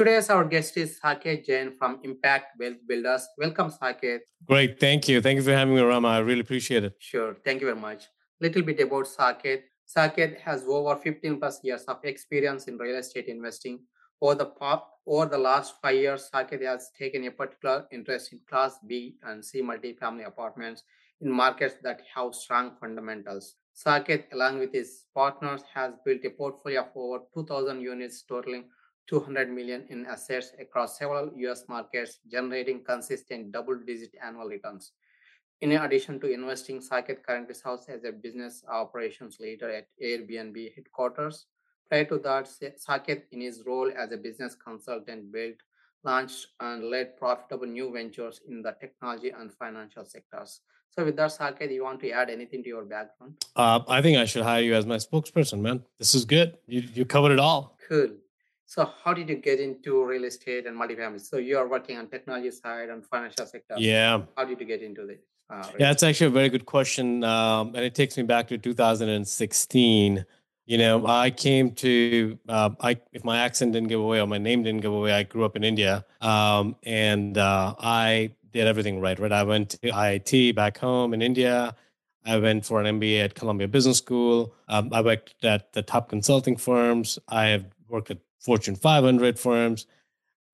Today's our guest is Saket Jain from Impact Wealth Builders. Welcome, Saket. Great, thank you. Thank you for having me, Rama. I really appreciate it. Sure, thank you very much. A little bit about Saket. Saket has over 15 plus years of experience in real estate investing. Over the past, over the last five years, Saket has taken a particular interest in Class B and C multifamily apartments in markets that have strong fundamentals. Saket, along with his partners, has built a portfolio of over 2,000 units totaling 200 million in assets across several US markets, generating consistent double-digit annual returns. In addition to investing, Saket currently serves as a business operations leader at Airbnb headquarters. Prior to that, Saket, in his role as a business consultant, built, launched, and led profitable new ventures in the technology and financial sectors. So, with that, Saket, you want to add anything to your background? Uh, I think I should hire you as my spokesperson, man. This is good. You, you covered it all. Cool. So how did you get into real estate and multifamily? So you are working on technology side and financial sector. Yeah. How did you get into this? Uh, yeah, it's actually a very good question, um, and it takes me back to 2016. You know, I came to, uh, I if my accent didn't give away or my name didn't give away, I grew up in India, um, and uh, I did everything right. Right, I went to IIT back home in India. I went for an MBA at Columbia Business School. Um, I worked at the top consulting firms. I have worked at Fortune 500 firms.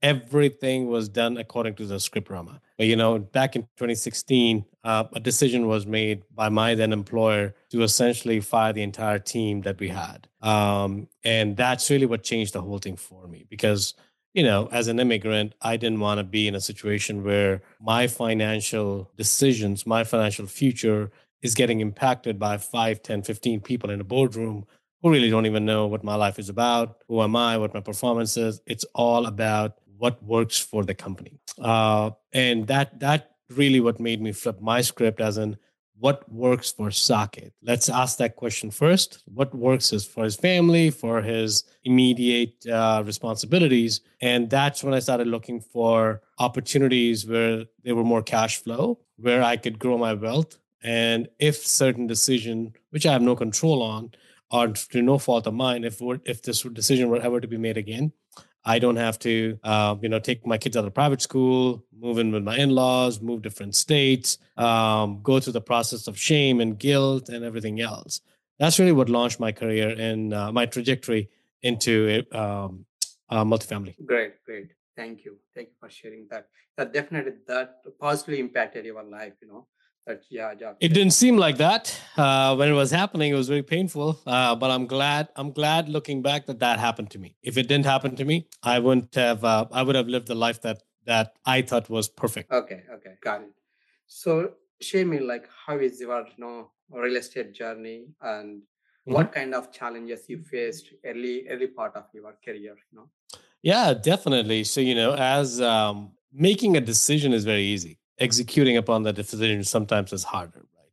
Everything was done according to the script Rama. You know, back in 2016, uh, a decision was made by my then employer to essentially fire the entire team that we had. Um, and that's really what changed the whole thing for me because, you know, as an immigrant, I didn't want to be in a situation where my financial decisions, my financial future is getting impacted by 5, 10, 15 people in a boardroom who really don't even know what my life is about, who am I, what my performance is. It's all about what works for the company. Uh, and that that really what made me flip my script as in what works for Saket? Let's ask that question first. What works is for his family, for his immediate uh, responsibilities, and that's when I started looking for opportunities where there were more cash flow, where I could grow my wealth, and if certain decision, which I have no control on, or to no fault of mine, if if this decision were ever to be made again, I don't have to, uh, you know, take my kids out of private school, move in with my in-laws, move different states, um, go through the process of shame and guilt and everything else. That's really what launched my career and uh, my trajectory into um, uh, multifamily. Great, great. Thank you. Thank you for sharing that. That definitely that positively impacted your life. You know, yeah, yeah. It didn't seem like that uh, when it was happening. It was very painful, uh, but I'm glad. I'm glad looking back that that happened to me. If it didn't happen to me, I wouldn't have. Uh, I would have lived the life that that I thought was perfect. Okay, okay, got it. So, share me like how is your you know real estate journey and mm-hmm. what kind of challenges you faced early early part of your career? You know. Yeah, definitely. So you know, as um, making a decision is very easy executing upon that decision sometimes is harder, right?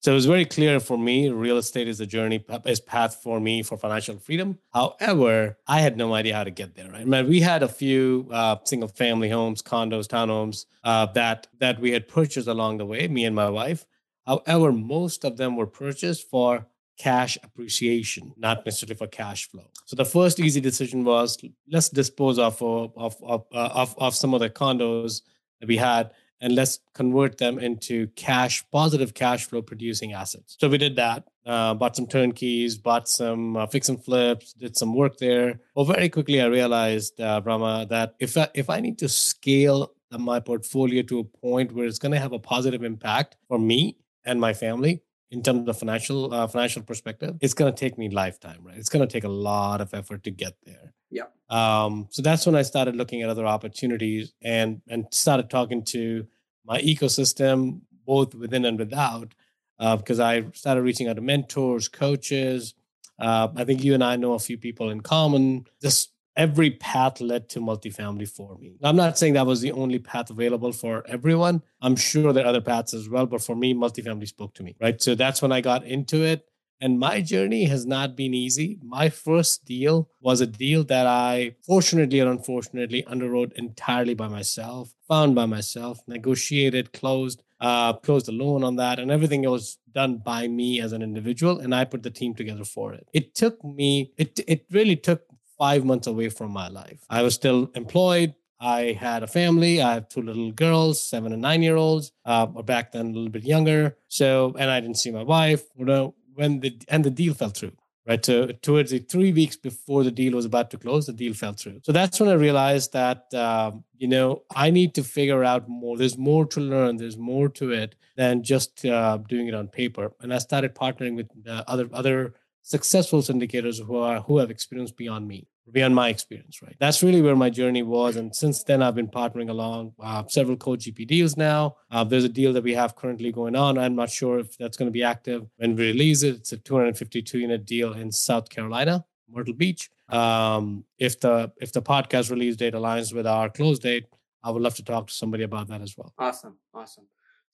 So it was very clear for me, real estate is a journey, is path for me for financial freedom. However, I had no idea how to get there, right? I mean, we had a few uh, single family homes, condos, townhomes uh, that that we had purchased along the way, me and my wife. However, most of them were purchased for cash appreciation, not necessarily for cash flow. So the first easy decision was let's dispose of of of, uh, of, of some of the condos that we had and let's convert them into cash, positive cash flow producing assets. So we did that. Uh, bought some turnkeys, bought some uh, fix and flips, did some work there. Well, very quickly I realized, uh, Rama, that if I, if I need to scale my portfolio to a point where it's going to have a positive impact for me and my family, in terms of financial uh, financial perspective, it's going to take me lifetime, right? It's going to take a lot of effort to get there. Yeah. Um, so that's when I started looking at other opportunities and and started talking to my ecosystem, both within and without, uh, because I started reaching out to mentors, coaches. Uh, I think you and I know a few people in common. Just every path led to multifamily for me. I'm not saying that was the only path available for everyone. I'm sure there are other paths as well, but for me, multifamily spoke to me, right? So that's when I got into it. And my journey has not been easy. My first deal was a deal that I, fortunately or unfortunately, underwrote entirely by myself, found by myself, negotiated, closed, uh, closed a loan on that, and everything was done by me as an individual. And I put the team together for it. It took me, it, it really took five months away from my life. I was still employed. I had a family. I have two little girls, seven and nine year olds, uh, or back then a little bit younger. So, and I didn't see my wife. You know, when the and the deal fell through. Right. So towards the three weeks before the deal was about to close, the deal fell through. So that's when I realized that um, you know I need to figure out more. There's more to learn. There's more to it than just uh, doing it on paper. And I started partnering with uh, other other successful syndicators who are who have experience beyond me beyond my experience right? That's really where my journey was and since then i've been partnering along uh, several co-gp deals now. Uh, there's a deal that we have currently going on. I'm not sure if that's going to be active when we release it. It's a 252 unit deal in south carolina myrtle beach. Um, if the if the podcast release date aligns with our close date i would love to talk to somebody about that as well. Awesome awesome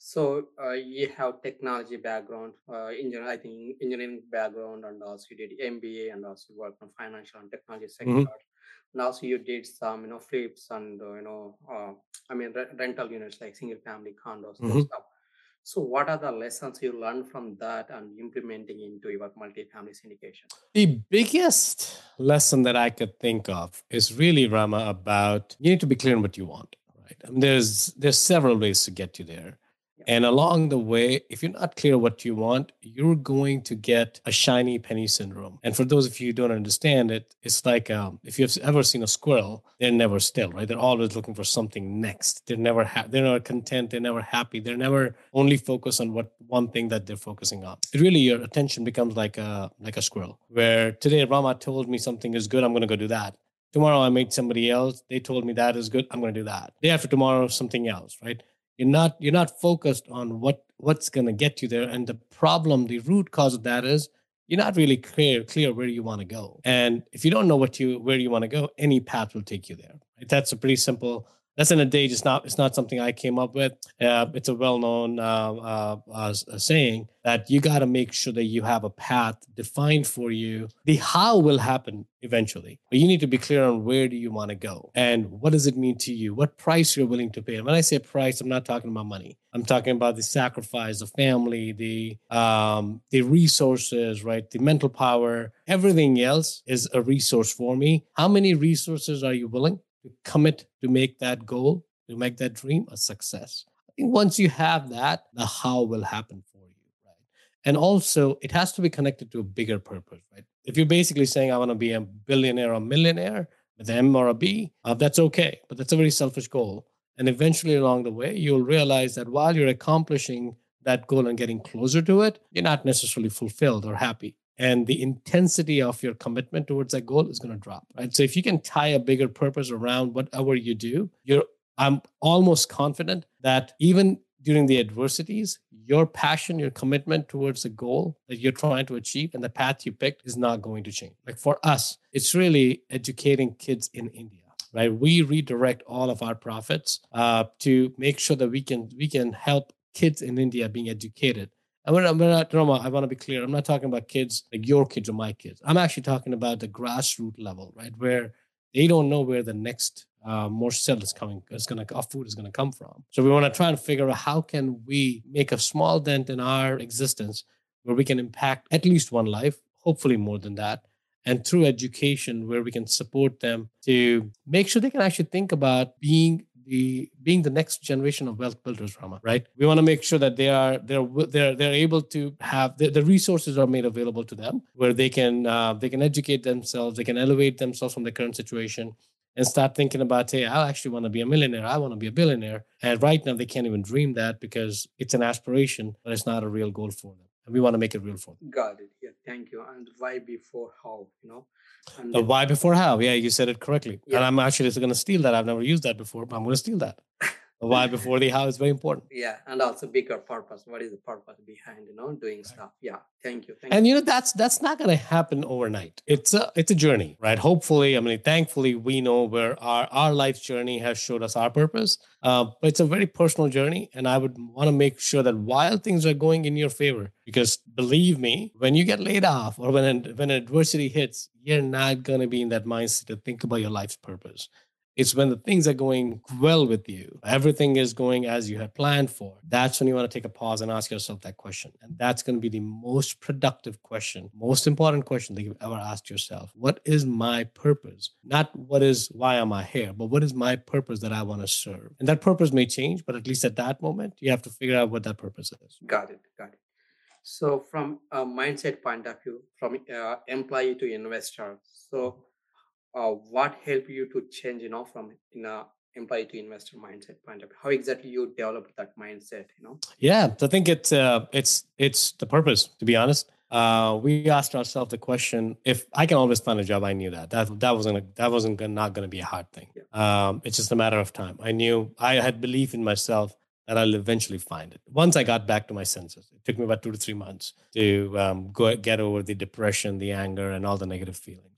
so uh, you have technology background, uh, engineering, I think engineering background, and also you did MBA and also worked on financial and technology sector. Mm-hmm. And also you did some, you know, flips and uh, you know, uh, I mean re- rental units like single family condos mm-hmm. and stuff. So what are the lessons you learned from that and implementing into your multifamily syndication? The biggest lesson that I could think of is really Rama about you need to be clear on what you want. Right. I mean, there's there's several ways to get you there and along the way, if you're not clear what you want, you're going to get a shiny penny syndrome. And for those of you who don't understand it, it's like um, if you've ever seen a squirrel, they're never still, right? They're always looking for something next. They're never ha- they're not content. They're never happy. They're never only focused on what one thing that they're focusing on. It really your attention becomes like a like a squirrel. Where today Rama told me something is good, I'm going to go do that. Tomorrow I meet somebody else. They told me that is good. I'm going to do that. Day after tomorrow, something else, right? You're not you're not focused on what what's going to get you there. And the problem the root cause of that is you're not really clear clear where you want to go. And if you don't know what you where you want to go any path will take you there. That's a pretty simple that's in a day just not it's not something i came up with. Uh, it's a well-known uh, uh, uh saying that you got to make sure that you have a path defined for you. The how will happen eventually but you need to be clear on where do you want to go and what does it mean to you? What price you're willing to pay. And when i say price i'm not talking about money. I'm talking about the sacrifice the family the um, the resources right? The mental power. Everything else is a resource for me. How many resources are you willing to commit to make that goal, to make that dream a success. I think once you have that, the how will happen for you, right? And also, it has to be connected to a bigger purpose, right? If you're basically saying, I want to be a billionaire or millionaire with M or a B, uh, that's okay, but that's a very selfish goal. And eventually, along the way, you'll realize that while you're accomplishing that goal and getting closer to it, you're not necessarily fulfilled or happy and the intensity of your commitment towards that goal is going to drop right? So if you can tie a bigger purpose around whatever you do you're i'm almost confident that even during the adversities your passion your commitment towards the goal that you're trying to achieve and the path you picked is not going to change. Like for us it's really educating kids in india right? We redirect all of our profits uh, to make sure that we can we can help kids in india being educated I'm not, not, I want to be clear. I'm not talking about kids like your kids or my kids. I'm actually talking about the grassroots level, right? Where they don't know where the next uh, more cell is coming, is going to, our food is going to come from. So we want to try and figure out how can we make a small dent in our existence where we can impact at least one life, hopefully more than that. And through education, where we can support them to make sure they can actually think about being the being the next generation of wealth builders rama right? We want to make sure that they are they're they're they're able to have the, the resources are made available to them where they can uh, they can educate themselves they can elevate themselves from the current situation and start thinking about hey i actually want to be a millionaire i want to be a billionaire. And right now they can't even dream that because it's an aspiration but it's not a real goal for them and we want to make it real for them got it yeah thank you and why before how you know and the why before how. Yeah, you said it correctly. Yeah. And I'm actually going to steal that. I've never used that before, but I'm going to steal that. why before the how is very important. Yeah, and also bigger purpose. What is the purpose behind you know doing stuff? Yeah, thank you. Thank and you know that's that's not going to happen overnight. It's a it's a journey, right? Hopefully, I mean, thankfully, we know where our our life journey has showed us our purpose. Uh, but it's a very personal journey, and I would want to make sure that while things are going in your favor, because believe me, when you get laid off or when when adversity hits, you're not going to be in that mindset to think about your life's purpose. It's when the things are going well with you, everything is going as you had planned for. That's when you want to take a pause and ask yourself that question. And that's going to be the most productive question, most important question that you've ever asked yourself. What is my purpose? Not what is, why am I here, but what is my purpose that I want to serve? And that purpose may change, but at least at that moment, you have to figure out what that purpose is. got it. Got it. So from a mindset point of view, from uh, employee to investor, so uh, what helped you to change, you know, from in a employee to investor mindset point of view? How exactly you developed that mindset, you know? Yeah, so I think it's uh, it's it's the purpose. To be honest, uh, we asked ourselves the question: If I can always find a job, I knew that that that wasn't that wasn't gonna, not going to be a hard thing. Yeah. Um, it's just a matter of time. I knew I had belief in myself that I'll eventually find it. Once I got back to my senses, it took me about two to three months to um, go get over the depression, the anger, and all the negative feelings.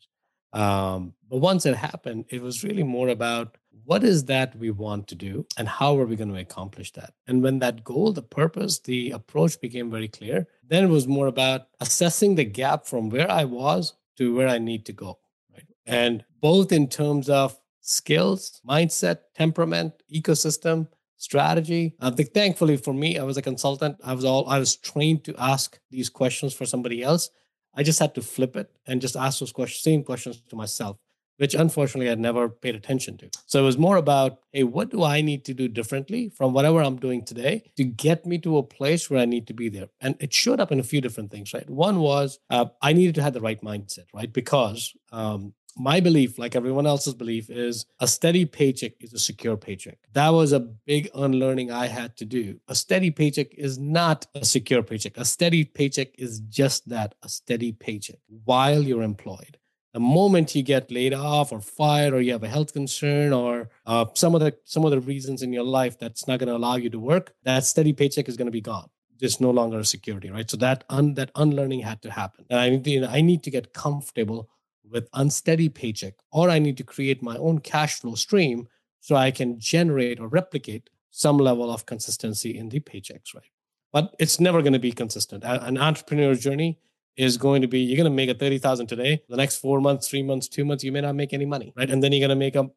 Um, but once it happened, it was really more about what is that we want to do and how are we going to accomplish that? And when that goal, the purpose, the approach became very clear, then it was more about assessing the gap from where I was to where I need to go. Right. And both in terms of skills, mindset, temperament, ecosystem, strategy. I think thankfully for me, I was a consultant. I was all I was trained to ask these questions for somebody else. I just had to flip it and just ask those questions, same questions to myself, which unfortunately I'd never paid attention to. So it was more about, hey, what do I need to do differently from whatever I'm doing today to get me to a place where I need to be there? And it showed up in a few different things, right? One was uh, I needed to have the right mindset, right? Because um, my belief, like everyone else's belief, is a steady paycheck is a secure paycheck. That was a big unlearning I had to do. A steady paycheck is not a secure paycheck. A steady paycheck is just that a steady paycheck while you're employed. The moment you get laid off or fired, or you have a health concern, or uh, some of the some of the reasons in your life that's not going to allow you to work, that steady paycheck is going to be gone just no longer a security, right? So that un, that unlearning had to happen, and I need to, you know, I need to get comfortable with unsteady paycheck, or I need to create my own cash flow stream so I can generate or replicate some level of consistency in the paychecks, right? But it's never going to be consistent. An entrepreneur journey is going to be you're going to make a 30,000 today. The next four months, three months, two months, you may not make any money, right? And then you're going to make a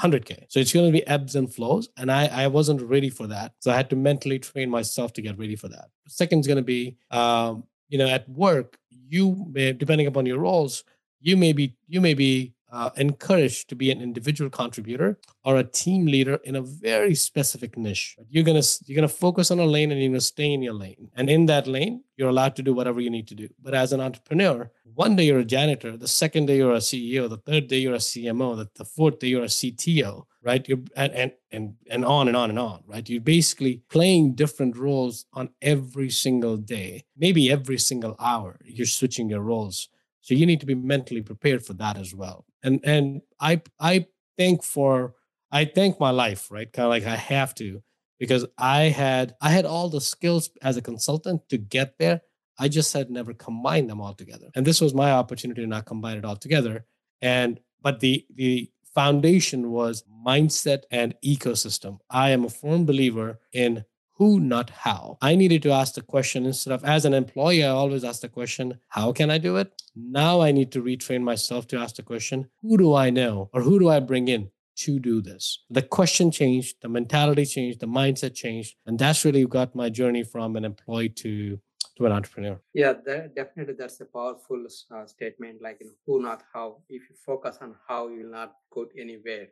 100K. So it's going to be ebbs and flows. And I, I wasn't ready for that. So I had to mentally train myself to get ready for that. Second is going to be, um, you know, at work, you may, depending upon your roles, you may be you may be uh, encouraged to be an individual contributor or a team leader in a very specific niche. You're gonna you're gonna focus on a lane and you're gonna stay in your lane. And in that lane, you're allowed to do whatever you need to do. But as an entrepreneur, one day you're a janitor, the second day you're a CEO, the third day you're a CMO, the, the fourth day you're a CTO, right? You're and, and and and on and on and on, right? You're basically playing different roles on every single day, maybe every single hour. You're switching your roles so you need to be mentally prepared for that as well. And and I I thank for I thank my life, right? Kind of like I have to because I had I had all the skills as a consultant to get there. I just had never combined them all together. And this was my opportunity to not combine it all together. And but the the foundation was mindset and ecosystem. I am a firm believer in who, not how. I needed to ask the question instead of as an employee, I always ask the question, how can I do it? Now I need to retrain myself to ask the question, who do I know or who do I bring in to do this? The question changed, the mentality changed, the mindset changed. And that's really got my journey from an employee to to an entrepreneur. Yeah, that, definitely that's a powerful uh, statement. Like you know, who, not how. If you focus on how, you will not go anywhere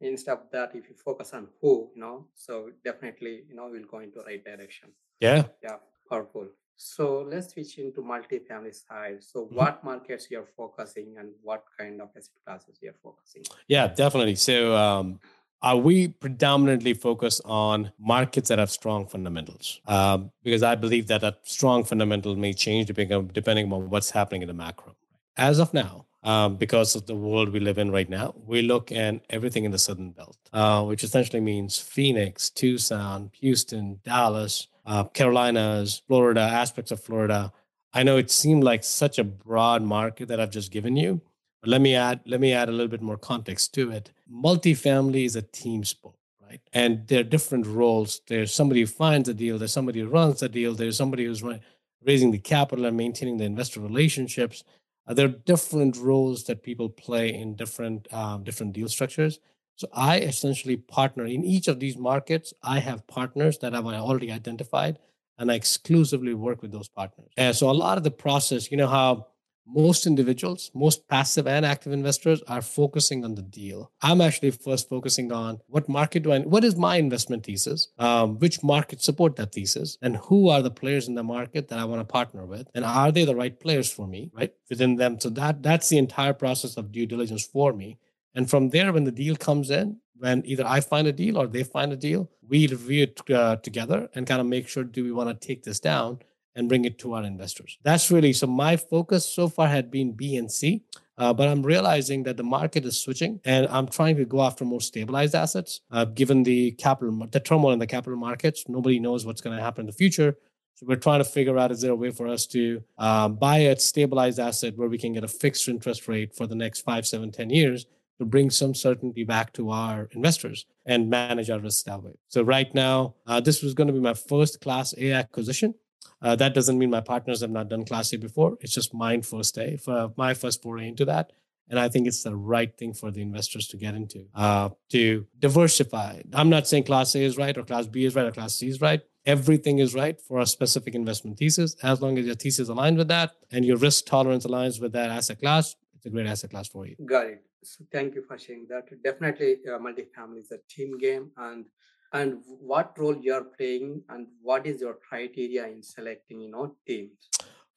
instead of that if you focus on who you know so definitely you know we'll go into right direction. Yeah. Yeah powerful. So let's switch into multifamily side so mm-hmm. what markets you're focusing and what kind of asset classes you're focusing yeah definitely. So um uh, we predominantly focus on markets that have strong fundamentals. Um, because I believe that that strong fundamental may change depending on, depending on what's happening in the macro. As of now, um, because of the world we live in right now. We look at everything in the Southern Belt, uh, which essentially means Phoenix, Tucson, Houston, Dallas, uh, Carolinas, Florida, aspects of Florida. I know it seemed like such a broad market that I've just given you, but let me add let me add a little bit more context to it. Multifamily is a team sport right? And there are different roles. There's somebody who finds a deal, there's somebody who runs the deal, there's somebody who's raising the capital and maintaining the investor relationships. Uh, there are different roles that people play in different um, different deal structures. So I essentially partner in each of these markets. I have partners that I've already identified, and I exclusively work with those partners. And so a lot of the process, you know how most individuals, most passive and active investors are focusing on the deal. I'm actually first focusing on what market do I, what is my investment thesis, um, which market support that thesis, and who are the players in the market that I want to partner with, and are they the right players for me, right within them. So that that's the entire process of due diligence for me. And from there, when the deal comes in, when either I find a deal or they find a deal, we review it uh, together and kind of make sure do we want to take this down and bring it to our investors. That's really so. My focus so far had been B and C, uh, but I'm realizing that the market is switching, and I'm trying to go after more stabilized assets. Uh, given the capital, the turmoil in the capital markets, nobody knows what's going to happen in the future. So we're trying to figure out is there a way for us to um, buy a stabilized asset where we can get a fixed interest rate for the next five, seven, ten years to bring some certainty back to our investors and manage our risk that way. So right now, uh, this was going to be my first Class A acquisition. Uh, that doesn't mean my partners have not done Class A before. It's just mine first day for my first foray into that. And I think it's the right thing for the investors to get into uh, to diversify. I'm not saying Class A is right or Class B is right or Class C is right. Everything is right for a specific investment thesis. As long as your thesis aligns with that and your risk tolerance aligns with that asset class, it's a great asset class for you. Got it. So thank you for sharing that. Definitely, uh, multifamily is a team game, and and what role you're playing and what is your criteria in selecting you know teams?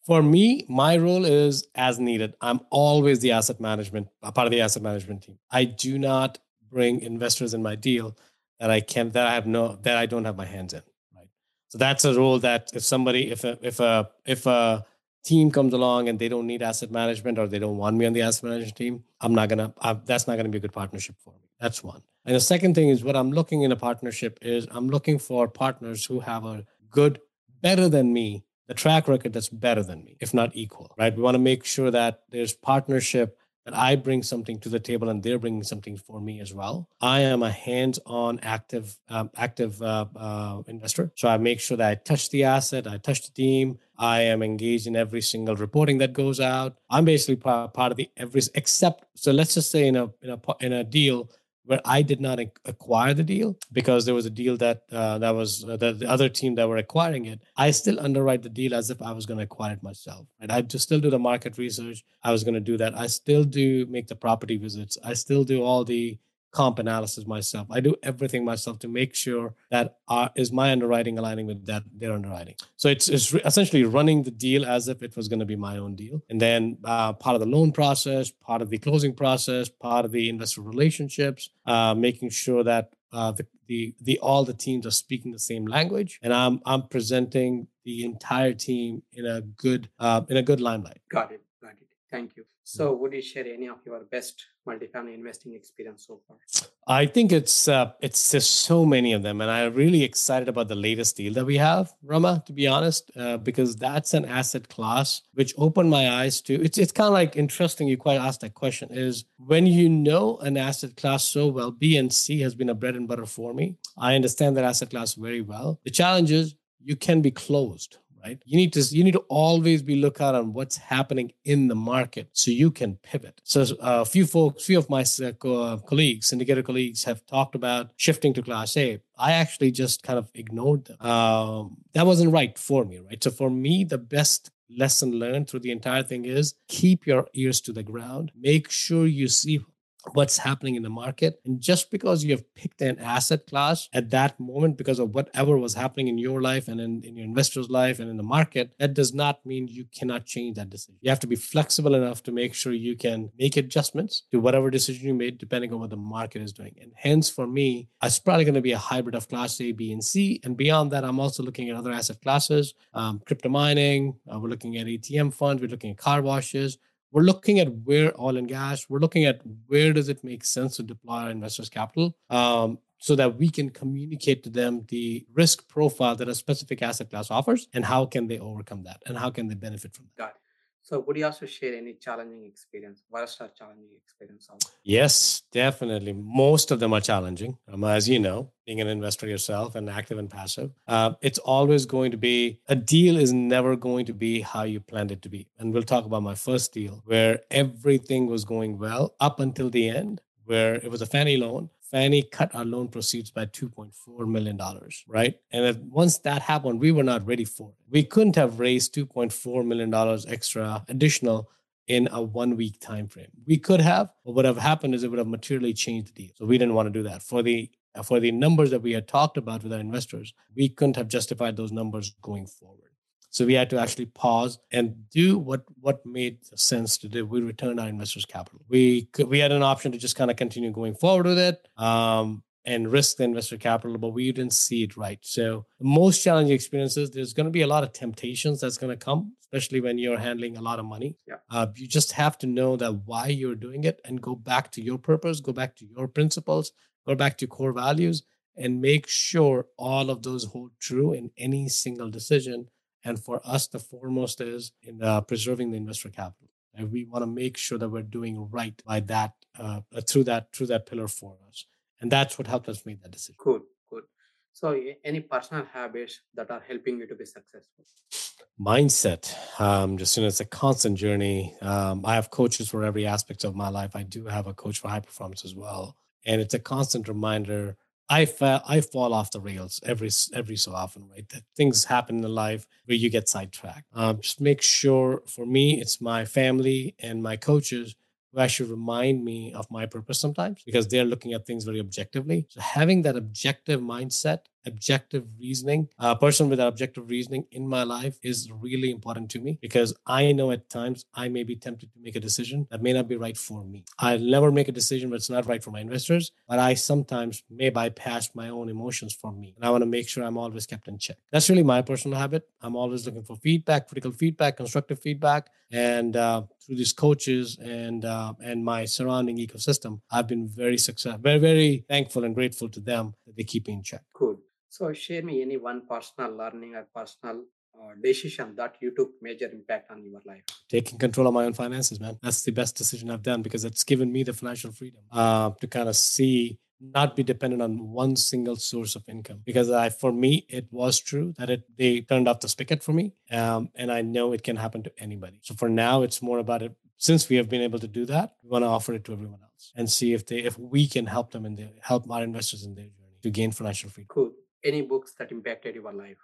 For me my role is as needed. I'm always the asset management part of the asset management team. I do not bring investors in my deal that i can that i have no that i don't have my hands in right? So that's a role that if somebody if a if a if a team comes along and they don't need asset management or they don't want me on the asset management team i'm not gonna I, that's not gonna be a good partnership for me that's one and the second thing is what I'm looking in a partnership is I'm looking for partners who have a good, better than me, the track record that's better than me, if not equal, right? We want to make sure that there's partnership that I bring something to the table and they're bringing something for me as well. I am a hands-on, active, um, active uh, uh, investor. So I make sure that I touch the asset, I touch the team. I am engaged in every single reporting that goes out. I'm basically part, part of the every except. So let's just say in a in a in a deal where I did not acquire the deal because there was a deal that uh, that was uh, the, the, other team that were acquiring it. I still underwrite the deal as if I was going to acquire it myself. Right? I just still do the market research. I was going to do that. I still do make the property visits. I still do all the comp analysis myself. I do everything myself to make sure that our, is my underwriting aligning with that their underwriting. So it's, it's essentially running the deal as if it was going to be my own deal, and then uh, part of the loan process, part of the closing process, part of the investor relationships, uh, making sure that uh, the, the the all the teams are speaking the same language, and I'm I'm presenting the entire team in a good uh, in a good limelight. Got it. Got it. Thank you. So, would you share any of your best multifamily investing experience so far? I think it's uh, it's just so many of them, and I'm really excited about the latest deal that we have, Rama. To be honest, uh, because that's an asset class which opened my eyes to. It's it's kind of like interesting. You quite asked that question. Is when you know an asset class so well, B and C has been a bread and butter for me. I understand that asset class very well. The challenge is you can be closed right? You need to you need to always be lookout on what's happening in the market so you can pivot. So uh, a few folks few of my uh, colleagues syndicator colleagues have talked about shifting to class a. I actually just kind of ignored them. Um, that wasn't right for me right? So for me the best lesson learned through the entire thing is keep your ears to the ground. Make sure you see what's happening in the market. And just because you have picked an asset class at that moment because of whatever was happening in your life and in, in your investor's life and in the market, that does not mean you cannot change that decision. You have to be flexible enough to make sure you can make adjustments to whatever decision you made, depending on what the market is doing. And hence, for me, it's probably going to be a hybrid of class A, B, and C. And beyond that, I'm also looking at other asset classes, um, crypto mining. Uh, we're looking at ATM funds. We're looking at car washes we're looking at where oil and gas, we're looking at where does it make sense to deploy our investors' capital um, so that we can communicate to them the risk profile that a specific asset class offers and how can they overcome that and how can they benefit from that. So would you also share any challenging experience, worst or challenging experience? Also? Yes, definitely. Most of them are challenging. Um, as you know, being an investor yourself and active and passive, uh, it's always going to be a deal is never going to be how you planned it to be. And we'll talk about my first deal where everything was going well up until the end, where it was a Fannie loan Fannie cut our loan proceeds by $2.4 million, right? And once that happened, we were not ready for it. We couldn't have raised $2.4 million extra additional in a one week time frame. We could have, but what would have happened is it would have materially changed the deal. So we didn't want to do that. For the for the numbers that we had talked about with our investors, we couldn't have justified those numbers going forward. So we had to actually pause and do what what made sense to do. We returned our investors' capital. We could, we had an option to just kind of continue going forward with it um, and risk the investor capital, but we didn't see it right. So most challenging experiences, there's going to be a lot of temptations that's going to come, especially when you're handling a lot of money. Yeah. Uh, you just have to know that why you're doing it and go back to your purpose, go back to your principles, go back to core values, and make sure all of those hold true in any single decision and for us, the foremost is in uh, preserving the investor capital. And we want to make sure that we're doing right by that uh, through that through that pillar for us, and that's what helped us make that decision. Good, good. So, any personal habits that are helping you to be successful? Mindset. Um, just you know, it's a constant journey. Um, I have coaches for every aspect of my life. I do have a coach for high performance as well, and it's a constant reminder I fall I fall off the rails every every so often, right? That things happen in life where you get sidetracked. Um, just make sure for me, it's my family and my coaches who actually remind me of my purpose sometimes because they're looking at things very objectively. So having that objective mindset, objective reasoning, a person with objective reasoning in my life is really important to me because I know at times I may be tempted to make a decision that may not be right for me. I'll never make a decision that's not right for my investors, but I sometimes may bypass my own emotions for me. And I want to make sure I'm always kept in check. That's really my personal habit. I'm always looking for feedback, critical feedback, constructive feedback. And uh, through these coaches and uh, and my surrounding ecosystem, I've been very successful, very very thankful and grateful to them that they keep me in check. Cool. So share me any one personal learning or personal uh, decision that you took major impact on your life. Taking control of my own finances, man. That's the best decision I've done because it's given me the financial freedom uh, to kind of see not be dependent on one single source of income because I, for me, it was true that it they turned off the spigot for me, um, and I know it can happen to anybody. So for now, it's more about it. Since we have been able to do that, we want to offer it to everyone else and see if they if we can help them in their help our investors in their journey to gain financial freedom. Cool. Any books that impacted your life?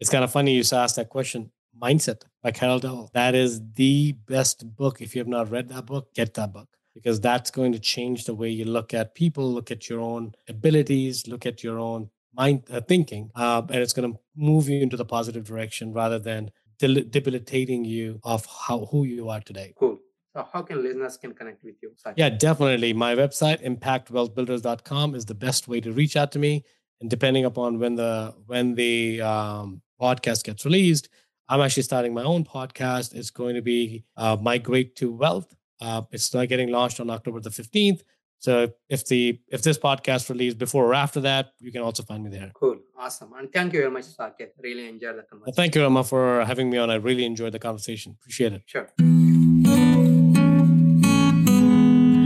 It's kind of funny you asked that question. Mindset by Carol Dweck. That is the best book. If you have not read that book, get that book because that's going to change the way you look at people, look at your own abilities, look at your own mind uh, thinking, uh, and it's going to move you into the positive direction rather than del- debilitating you of how who you are today. Cool. So how can listeners can connect with you? Yeah, definitely. My website, impactwealthbuilders.com, is the best way to reach out to me. And depending upon when the when the um, podcast gets released, I'm actually starting my own podcast. It's going to be uh, Migrate to Wealth. Uh, it's not getting launched on October the 15th. So if the if this podcast released before or after that, you can also find me there. Cool, awesome, and thank you very much, Saket. Really enjoyed the conversation. Well, thank you, Rama, for having me on. I really enjoyed the conversation. Appreciate it. Sure.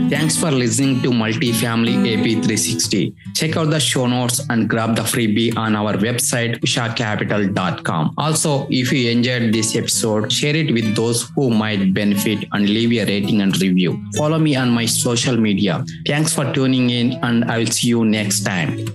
Thanks for listening to Multifamily AP360. Check out the show notes and grab the freebie on our website, ushacapital.com. Also, if you enjoyed this episode, share it with those who might benefit and leave a rating and review. Follow me on my social media. Thanks for tuning in, and I will see you next time.